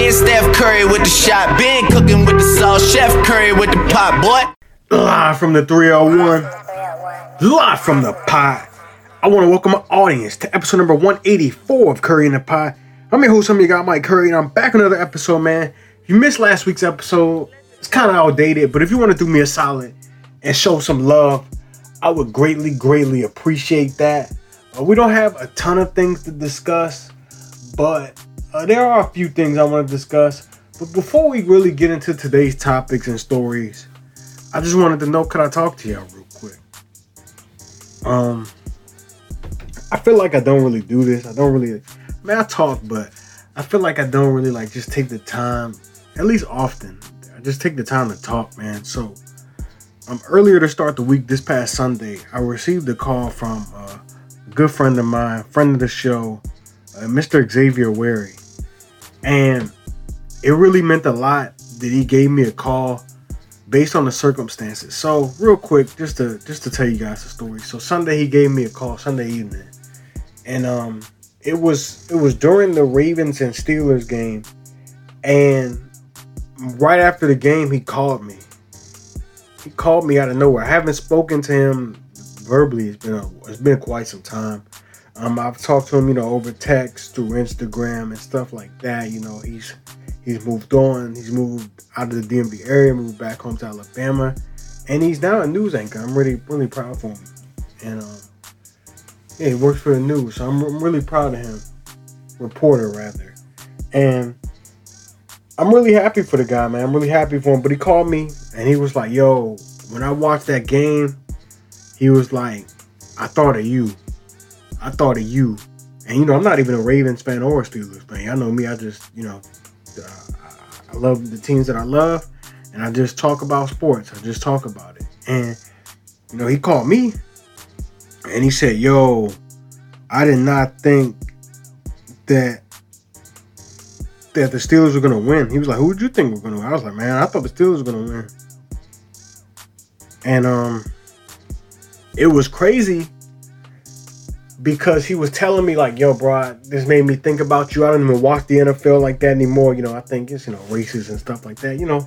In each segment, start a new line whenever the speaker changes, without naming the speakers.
Been Steph Curry with the shot. Been cooking with the sauce. Chef Curry with the pot, boy.
Live from the 301. Live from the pot. I want to welcome my audience to episode number 184 of Curry in the Pot. I'm your host, some of you got Mike Curry, and I'm back another episode, man. If you missed last week's episode, it's kind of outdated, but if you want to do me a solid and show some love, I would greatly, greatly appreciate that. Uh, we don't have a ton of things to discuss, but uh, there are a few things I want to discuss. But before we really get into today's topics and stories, I just wanted to know could I talk to y'all real quick? Um, I feel like I don't really do this. I don't really, I mean, I talk, but I feel like I don't really like just take the time, at least often. I just take the time to talk, man. So, um, earlier to start the week, this past Sunday, I received a call from uh, a good friend of mine, friend of the show, uh, Mr. Xavier Wary, and it really meant a lot that he gave me a call based on the circumstances. So, real quick, just to just to tell you guys the story. So Sunday he gave me a call Sunday evening, and um, it was it was during the Ravens and Steelers game, and right after the game he called me he called me out of nowhere. I haven't spoken to him verbally. It's been a, it's been quite some time. Um, I've talked to him, you know, over text through Instagram and stuff like that. You know, he's he's moved on. He's moved out of the DMV area, moved back home to Alabama, and he's now a news anchor. I'm really really proud for him. And um, yeah, he works for the news, so I'm, I'm really proud of him. Reporter rather, and I'm really happy for the guy, man. I'm really happy for him. But he called me and he was like, "Yo, when I watched that game, he was like, I thought of you. I thought of you." And you know, I'm not even a Ravens fan or a Steelers fan. Y'all know me. I just, you know, uh, I love the teams that I love, and I just talk about sports. I just talk about it. And you know, he called me, and he said, "Yo, I did not think that that the Steelers were gonna win. He was like, "Who would you think were gonna win?" I was like, "Man, I thought the Steelers were gonna win." And um, it was crazy because he was telling me like, "Yo, bro, this made me think about you. I don't even watch the NFL like that anymore. You know, I think it's you know races and stuff like that. You know."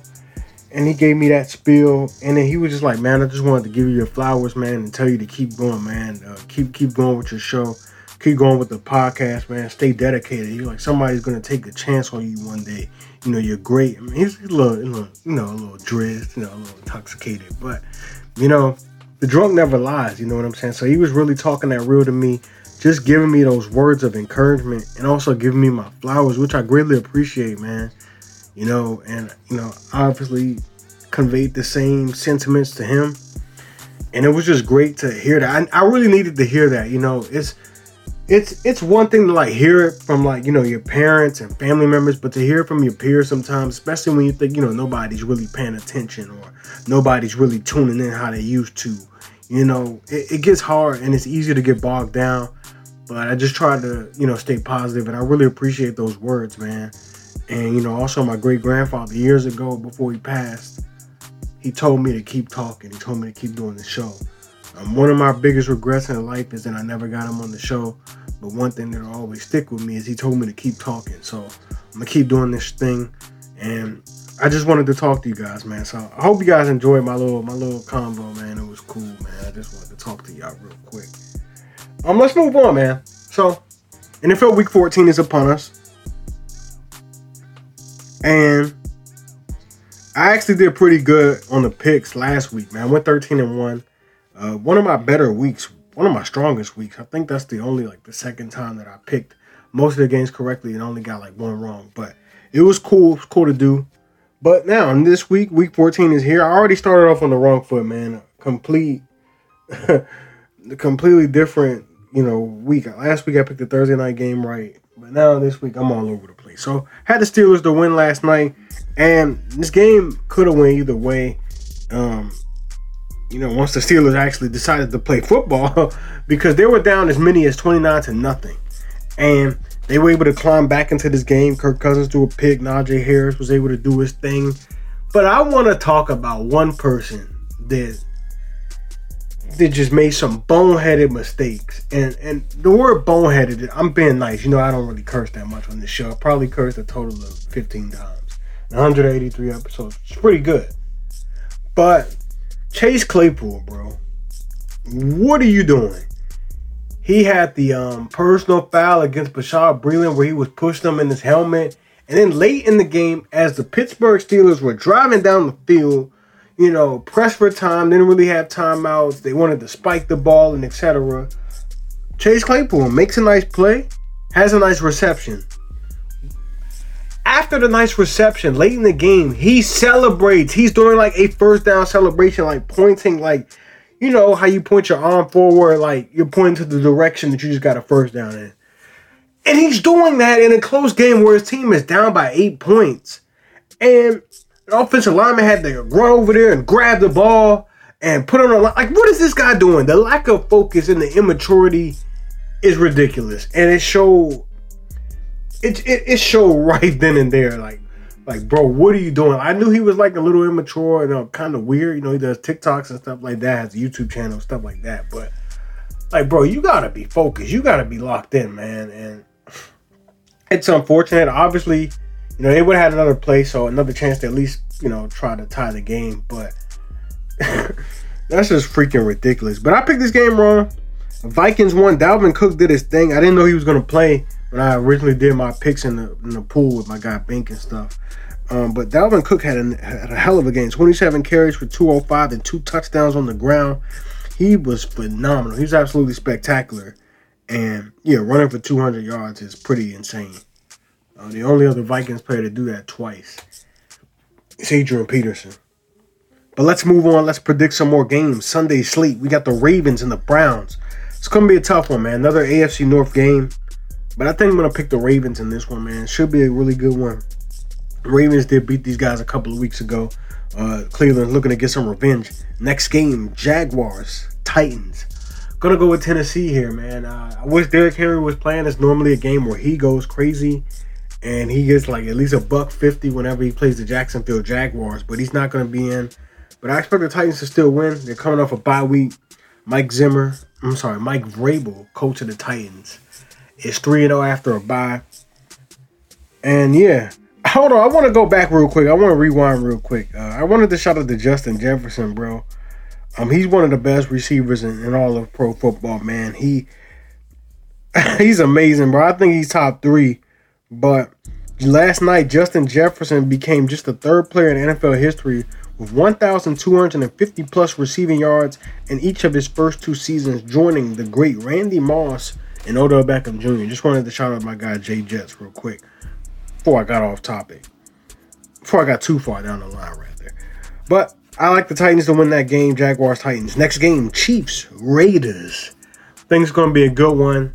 And he gave me that spiel, and then he was just like, "Man, I just wanted to give you your flowers, man, and tell you to keep going, man. Uh, keep keep going with your show." keep going with the podcast, man. Stay dedicated. Like somebody's gonna take a chance on you one day. You know, you're great. I mean, he's a little, you know, a little drizzed, you know, a little intoxicated, but you know, the drunk never lies. You know what I'm saying? So he was really talking that real to me, just giving me those words of encouragement and also giving me my flowers, which I greatly appreciate, man. You know, and you know, obviously conveyed the same sentiments to him. And it was just great to hear that. I, I really needed to hear that. You know, it's it's it's one thing to like hear it from like you know your parents and family members but to hear it from your peers sometimes especially when you think you know nobody's really paying attention or nobody's really tuning in how they used to you know it, it gets hard and it's easy to get bogged down but i just try to you know stay positive and i really appreciate those words man. And you know also my great grandfather years ago before he passed he told me to keep talking. He told me to keep doing the show um, one of my biggest regrets in life is that I never got him on the show. But one thing that'll always stick with me is he told me to keep talking. So I'm gonna keep doing this thing. And I just wanted to talk to you guys, man. So I hope you guys enjoyed my little my little convo, man. It was cool, man. I just wanted to talk to y'all real quick. Um, let's move on, man. So NFL Week 14 is upon us, and I actually did pretty good on the picks last week, man. I went 13 and one. Uh, one of my better weeks, one of my strongest weeks. I think that's the only like the second time that I picked most of the games correctly and only got like one wrong. But it was cool, it was cool to do. But now this week, week 14 is here. I already started off on the wrong foot, man. Complete, completely different, you know, week. Last week I picked the Thursday night game right, but now this week I'm all over the place. So had the Steelers to win last night, and this game could have went either way. Um, you know, once the Steelers actually decided to play football because they were down as many as 29 to nothing. And they were able to climb back into this game. Kirk Cousins threw a pick. Najee Harris was able to do his thing. But I want to talk about one person that they just made some boneheaded mistakes. And and the word boneheaded, I'm being nice. You know, I don't really curse that much on this show. I probably cursed a total of 15 times. 183 episodes. It's pretty good. But Chase Claypool, bro, what are you doing? He had the um, personal foul against Bashaud Breeland where he was pushing him in his helmet. And then late in the game, as the Pittsburgh Steelers were driving down the field, you know, press for time, didn't really have timeouts. They wanted to spike the ball and etc. Chase Claypool makes a nice play, has a nice reception. After the nice reception, late in the game, he celebrates. He's doing like a first down celebration, like pointing, like, you know, how you point your arm forward, like you're pointing to the direction that you just got a first down in. And he's doing that in a close game where his team is down by eight points. And the offensive lineman had to run over there and grab the ball and put on a like. What is this guy doing? The lack of focus and the immaturity is ridiculous, and it showed. It, it it showed right then and there, like like bro, what are you doing? I knew he was like a little immature and uh, kind of weird. You know, he does TikToks and stuff like that, has a YouTube channel, stuff like that. But like, bro, you gotta be focused. You gotta be locked in, man. And it's unfortunate. Obviously, you know, they would have had another play, so another chance to at least, you know, try to tie the game. But that's just freaking ridiculous. But I picked this game wrong. Vikings won. Dalvin Cook did his thing. I didn't know he was gonna play when I originally did my picks in the in the pool with my guy Bink and stuff. Um, but Dalvin Cook had a, had a hell of a game. 27 carries for 205 and two touchdowns on the ground. He was phenomenal. He was absolutely spectacular. And yeah, running for 200 yards is pretty insane. Uh, the only other Vikings player to do that twice is Adrian Peterson. But let's move on. Let's predict some more games. Sunday sleep. We got the Ravens and the Browns. It's gonna be a tough one, man. Another AFC North game. But I think I'm gonna pick the Ravens in this one, man. Should be a really good one. Ravens did beat these guys a couple of weeks ago. Uh, Cleveland looking to get some revenge. Next game, Jaguars, Titans. Gonna go with Tennessee here, man. Uh, I wish Derrick Henry was playing. It's normally a game where he goes crazy and he gets like at least a buck fifty whenever he plays the Jacksonville Jaguars, but he's not to be in. But I expect the Titans to still win. They're coming off a bye week. Mike Zimmer, I'm sorry, Mike Vrabel, coach of the Titans, and zero oh after a bye. And yeah, hold on, I want to go back real quick. I want to rewind real quick. Uh, I wanted to shout out to Justin Jefferson, bro. Um, he's one of the best receivers in, in all of pro football, man. He he's amazing, bro. I think he's top three but last night, Justin Jefferson became just the third player in NFL history with 1,250 plus receiving yards in each of his first two seasons, joining the great Randy Moss and Odell Beckham Jr. Just wanted to shout out my guy Jay Jets real quick before I got off topic. Before I got too far down the line right there. But I like the Titans to win that game, Jaguars Titans. Next game, Chiefs Raiders. Think it's gonna be a good one.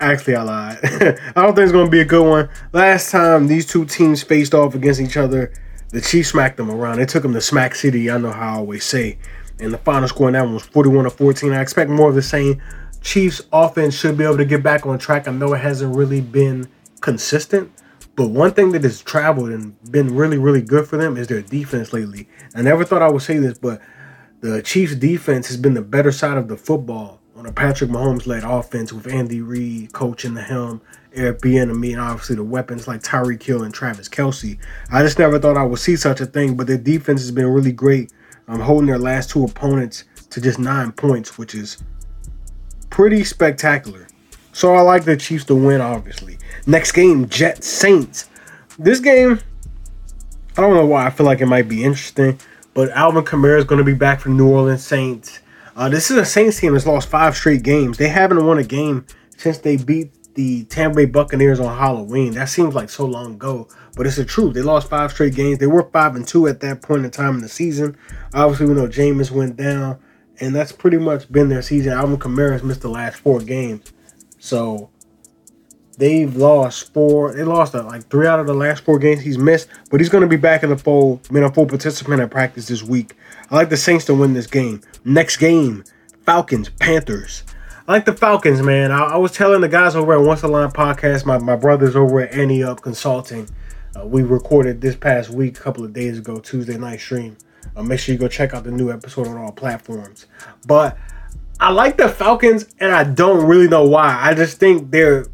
Actually, I lied. I don't think it's to be a good one. Last time these two teams faced off against each other, the Chiefs smacked them around. They took them to Smack City. I know how I always say. And the final score in that one was 41 to 14. I expect more of the same. Chiefs offense should be able to get back on track. I know it hasn't really been consistent, but one thing that has traveled and been really, really good for them is their defense lately. I never thought I would say this, but the Chiefs defense has been the better side of the football on a Patrick Mahomes led offense with Andy Reid coaching the helm, Eric Bieniemy, and obviously the weapons like Tyreek Hill and Travis Kelce. I just never thought I would see such a thing, but their defense has been really great. I'm um, holding their last two opponents to just nine points, which is pretty spectacular. So I like the Chiefs to win, obviously. Next game, Jets Saints. This game, I don't know why I feel like it might be interesting, but Alvin Kamara is going to be back for New Orleans Saints. Uh, this is a Saints team that's lost five straight games. They haven't won a game since they beat the Tampa Bay Buccaneers on Halloween. That seems like so long ago, but it's the truth. They lost five straight games. They were five and two at that point in time in the season. Obviously, we know Jameis went down, and that's pretty much been their season. Alvin Kamara's missed the last four games, so they've lost four. They lost uh, like three out of the last four games he's missed, but he's going to be back in the fold, being a full participant at practice this week. I like the Saints to win this game. Next game, Falcons, Panthers. I like the Falcons, man. I, I was telling the guys over at Once Line podcast, my, my brothers over at Annie Up Consulting. Uh, we recorded this past week, a couple of days ago, Tuesday night stream. Uh, make sure you go check out the new episode on all platforms. But I like the Falcons, and I don't really know why. I just think they're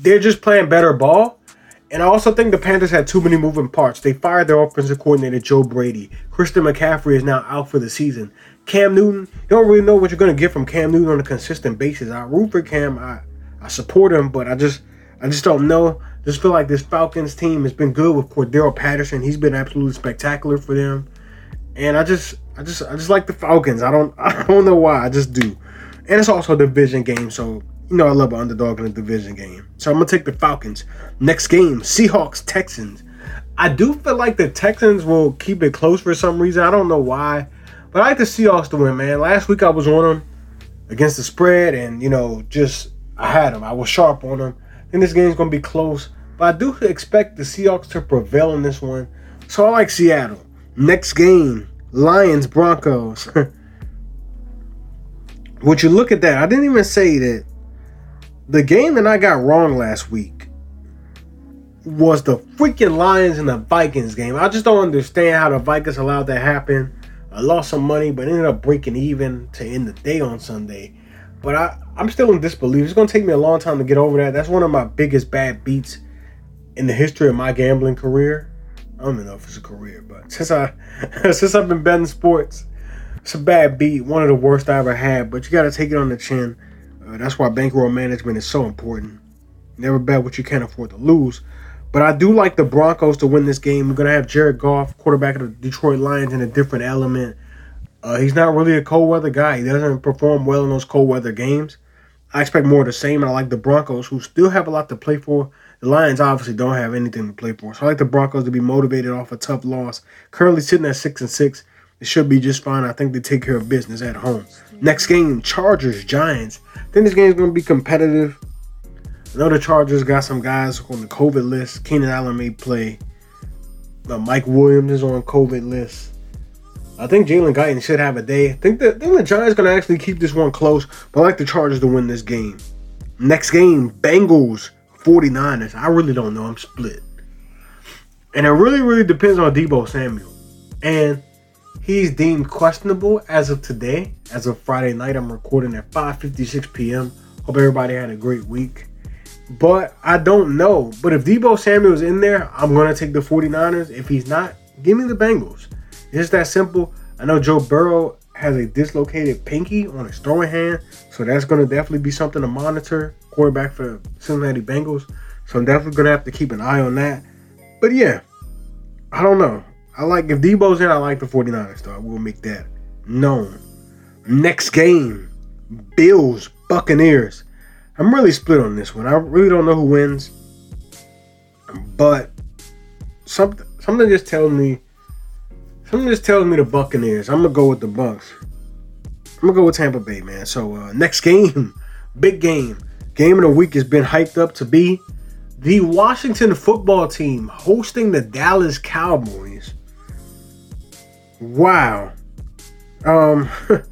they're just playing better ball. And I also think the Panthers had too many moving parts. They fired their offensive coordinator, Joe Brady. Christian McCaffrey is now out for the season. Cam Newton, you don't really know what you're to get from Cam Newton on a consistent basis. I root for Cam. I, I support him, but I just I just don't know. Just feel like this Falcons team has been good with Cordarrelle Patterson. He's been absolutely spectacular for them. And I just I just I just like the Falcons. I don't I don't know why. I just do. And it's also a division game, so you know I love an underdog in a division game. So I'm gonna take the Falcons. Next game, Seahawks Texans. I do feel like the Texans will keep it close for some reason. I don't know why, but I like the Seahawks to win, man. Last week I was on them against the spread, and you know just I had them. I was sharp on them. Think this game's gonna be close, but I do expect the Seahawks to prevail in this one. So I like Seattle. Next game, Lions Broncos. Would you look at that? I didn't even say that the game that I got wrong last week was the freaking Lions and the Vikings game. I just don't understand how the Vikings allowed that happen. I lost some money, but ended up breaking even to end the day on Sunday. But I, I'm still in disbelief. It's gonna take me a long time to get over that. That's one of my biggest bad beats in the history of my gambling career. I don't even know if it's a career, but since I since I've been betting sports, it's a bad beat. One of the worst I ever had. But you gotta take it on the chin. Uh, that's why bankroll management is so important. Never bet what you can't afford to lose. But I do like the Broncos to win this game. We're gonna have Jared Goff, quarterback of the Detroit Lions, in a different element. Uh, he's not really a cold weather guy. He doesn't perform well in those cold weather games. I expect more of the same. And I like the Broncos, who still have a lot to play for. The Lions obviously don't have anything to play for. So I like the Broncos to be motivated off a tough loss. Currently sitting at six and six. It should be just fine. I think they take care of business at home. Next game, Chargers, Giants. I think this game is going to be competitive. I know the Chargers got some guys on the COVID list. Keenan Allen may play. Mike Williams is on COVID list. I think Jalen Guyton should have a day. I think, think the Giants going to actually keep this one close, but I like the Chargers to win this game. Next game, Bengals, 49ers. I really don't know. I'm split. And it really, really depends on Deebo Samuel. And he's deemed questionable as of today. As of Friday night, I'm recording at 5.56 p.m. Hope everybody had a great week. But I don't know. But if Deebo Samuel's in there, I'm to take the 49ers. If he's not, give me the Bengals. It's that simple. I know Joe Burrow has a dislocated pinky on his throwing hand, so that's going to definitely be something to monitor. Quarterback for Cincinnati Bengals, so I'm definitely going to have to keep an eye on that. But yeah, I don't know. I like if Deebo's in, I like the 49ers, though. I will make that known. Next game, Bills, Buccaneers. I'm really split on this one. I really don't know who wins. But something something just tells me something just tells me the Buccaneers. I'm gonna go with the Bucks. I'm gonna go with Tampa Bay, man. So uh, next game, big game. Game of the week has been hyped up to be the Washington football team hosting the Dallas Cowboys. Wow. Um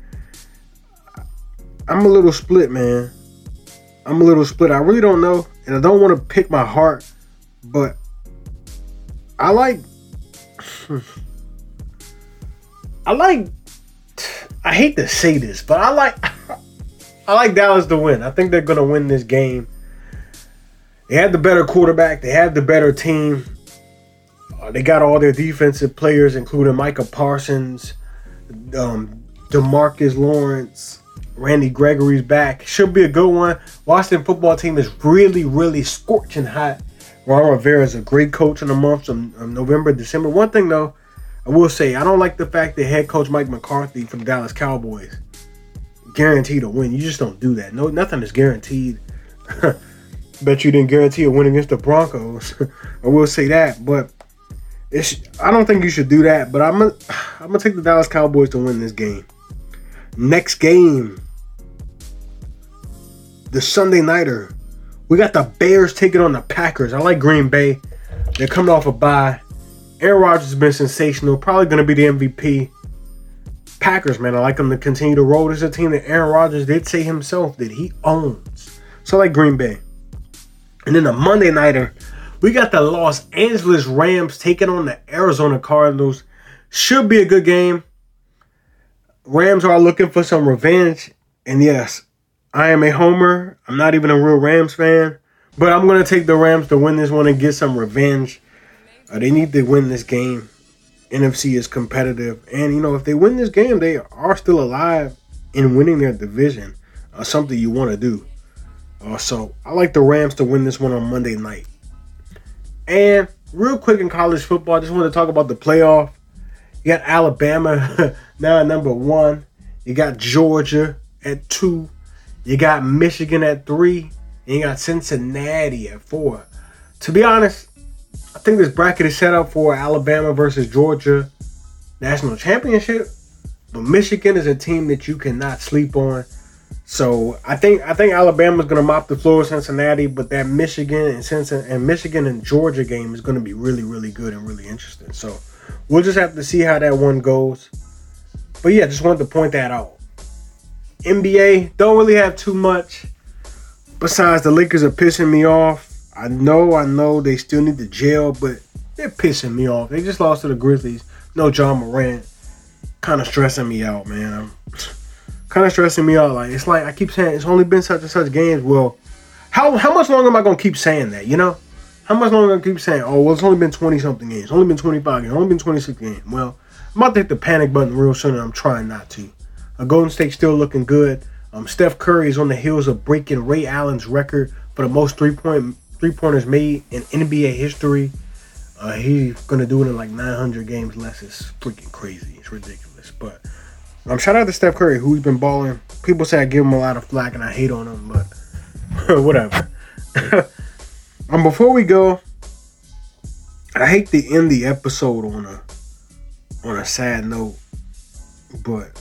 I'm a little split, man. I'm a little split. I really don't know, and I don't want to pick my heart, but I like. I like. I hate to say this, but I like. I like Dallas to win. I think they're gonna win this game. They have the better quarterback. They have the better team. Uh, they got all their defensive players, including Micah Parsons, um, Demarcus Lawrence, Randy Gregory's back. Should be a good one. Washington football team is really, really scorching hot. Ron Rivera is a great coach in the months of November, December. One thing though, I will say I don't like the fact that head coach Mike McCarthy from the Dallas Cowboys guaranteed a win. You just don't do that. No, nothing is guaranteed. Bet you didn't guarantee a win against the Broncos. I will say that, but it's I don't think you should do that. But I'm gonna I'm gonna take the Dallas Cowboys to win this game. Next game, the Sunday nighter. We got the Bears taking on the Packers. I like Green Bay. They're coming off a bye. Aaron Rodgers has been sensational. Probably going to be the MVP. Packers, man, I like them to continue to roll. This is a team that Aaron Rodgers did say himself that he owns. So I like Green Bay. And then the Monday nighter, we got the Los Angeles Rams taking on the Arizona Cardinals. should be a good game. Rams are looking for some revenge. And yes, I am a homer. I'm not even a real Rams fan. But I'm going to take the Rams to win this one and get some revenge. Uh, they need to win this game. NFC is competitive. And, you know, if they win this game, they are still alive in winning their division. Uh, something you want to do. Uh, so I like the Rams to win this one on Monday night. And real quick in college football, I just want to talk about the playoff. You got Alabama now at number one. You got Georgia at two. You got Michigan at three. And you got Cincinnati at four. To be honest, I think this bracket is set up for Alabama versus Georgia national championship. But Michigan is a team that you cannot sleep on. So I think I think Alabama's gonna mop the floor with Cincinnati, but that Michigan and Cincinnati and Michigan and Georgia game is gonna be really, really good and really interesting. So we'll just have to see how that one goes. But yeah, just wanted to point that out. NBA don't really have too much. Besides, the Lakers are pissing me off. I know, I know they still need to jail, but they're pissing me off. They just lost to the Grizzlies. No Ja Morant. Kind of stressing me out, man. kind of stressing me out. Like it's like I keep saying it's only been such and such games. Well, how how much longer am I gonna keep saying that? You know, how much longer am I keep saying? Oh, well, it's only been twenty something games. It's only been twenty five games. It's only been twenty six games. Well, I'm about to hit the panic button real soon, and I'm trying not to. A Golden State still looking good. Um, Steph Curry is on the heels of breaking Ray Allen's record for the most three point three pointers made in NBA history. Uh, he's gonna do it in like 900 games less. It's freaking crazy. It's ridiculous. But um, shout out to Steph Curry, who's been balling. People say I give him a lot of flack and I hate on him, but whatever. um, before we go, I hate to end the episode on a on a sad note, but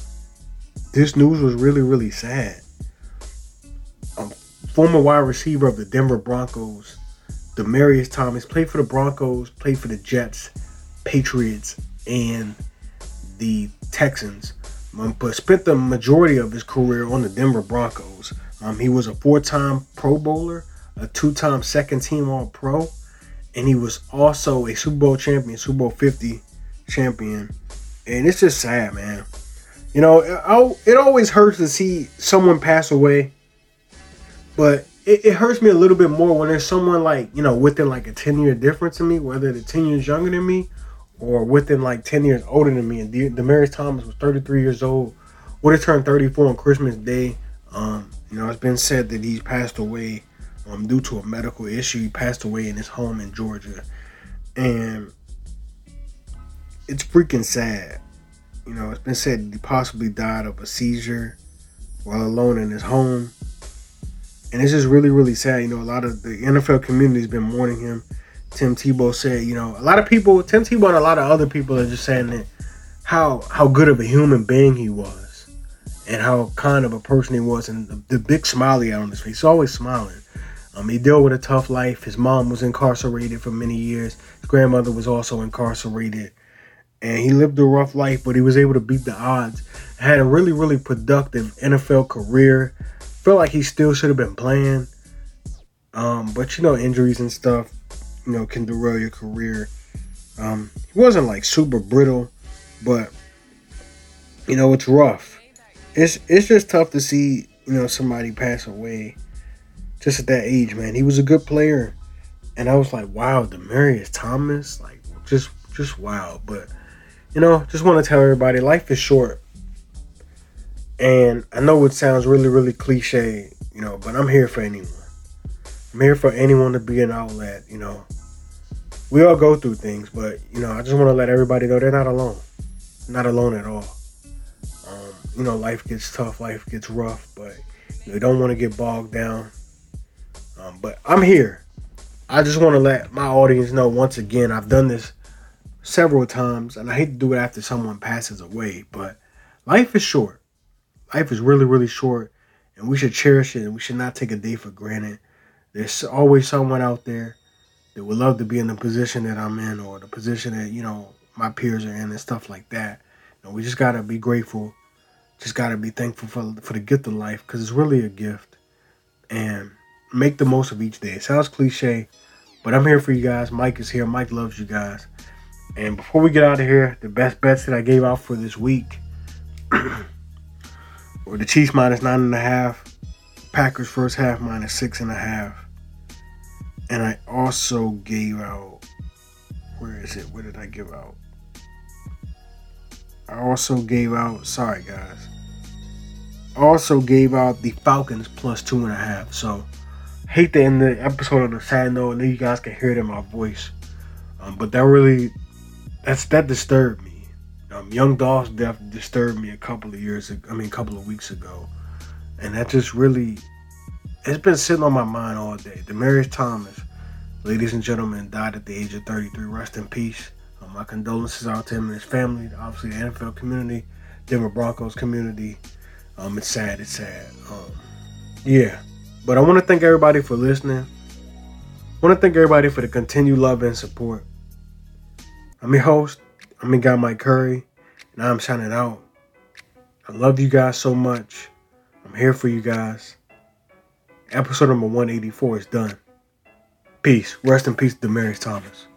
this news was really, really sad. Former wide receiver of the Denver Broncos, Demaryius Thomas, played for the Broncos, played for the Jets, Patriots, and the Texans, um, but spent the majority of his career on the Denver Broncos. Um, he was a four-time Pro Bowler, a two-time second-team All-Pro, and he was also a Super Bowl champion, Super Bowl 50 champion. And it's just sad, man. You know, it always hurts to see someone pass away, but it, it, hurts me a little bit more when there's someone like, you know, within like a 10 year difference in me, whether they're 10 years younger than me or within like 10 years older than me. And De- Demaryius Thomas was 33 years old, would have turned 34 on Christmas Day. Um, you know, it's been said that he's passed away um, due to a medical issue. He passed away in his home in Georgia. And it's freaking sad. You know, it's been said he possibly died of a seizure while alone in his home. And it's just really, really sad. You know, a lot of the NFL community has been mourning him. Tim Tebow said, you know, a lot of people, Tim Tebow and a lot of other people are just saying that how how good of a human being he was and how kind of a person he was and the, the big smile he had on his face. He's always smiling. Um, he dealt with a tough life. His mom was incarcerated for many years. His grandmother was also incarcerated and he lived a rough life, but he was able to beat the odds. Had a really, really productive NFL career. Felt like he still should have been playing. Um, but you know, injuries and stuff, you know, can derail your career. Um, he wasn't like super brittle, but you know, it's rough. It's it's just tough to see, you know, somebody pass away just at that age, man. He was a good player. And I was like, wow, Demaryius Thomas, like just just wow. But you know, just want to tell everybody life is short. And I know it sounds really, really cliche, you know, but I'm here for anyone. I'm here for anyone to be an outlet, you know. We all go through things, but, you know, I just want to let everybody know they're not alone. Not alone at all. Um, you know, life gets tough, life gets rough, but you don't want to get bogged down. Um, but I'm here. I just want to let my audience know once again, I've done this several times, and I hate to do it after someone passes away, but life is short. Life is really, really short, and we should cherish it, and we should not take a day for granted. There's always someone out there that would love to be in the position that I'm in, or the position that you know my peers are in, and stuff like that. Know, we just gotta be grateful. Just gotta be thankful for for the gift of life, because it's really a gift, and make the most of each day. It sounds cliche, but I'm here for you guys. Mike is here. Mike loves you guys. And before we get out of here, the best bets that I gave out for this week were the Chiefs minus nine and a half, Packers first half minus six and a half. And I also gave out where is it? Where did I give out? I also gave out sorry guys. Also gave out the Falcons plus two and a half. So hate to end the episode on a sad note. I know you guys can hear it in my voice. Um, but that really that's that disturbed me. Um, Young Dolph's death disturbed me a couple of years ago. I mean, a couple of weeks ago, and that just really it's been sitting on my mind all day. Demaryius Thomas, ladies and gentlemen, died at the age of 33. Rest in peace. Um, my condolences out to him and his family. Obviously, the NFL community, Denver Broncos community. Um, it's sad. It's sad. Um, yeah, but I want to thank everybody for listening. I want to thank everybody for the continued love and support. I'm your host. I'm your guy, Mike Curry, and I'm signing out. I love you guys so much. I'm here for you guys. Episode number 184 is done. Peace. Rest in peace, Demaryius Thomas.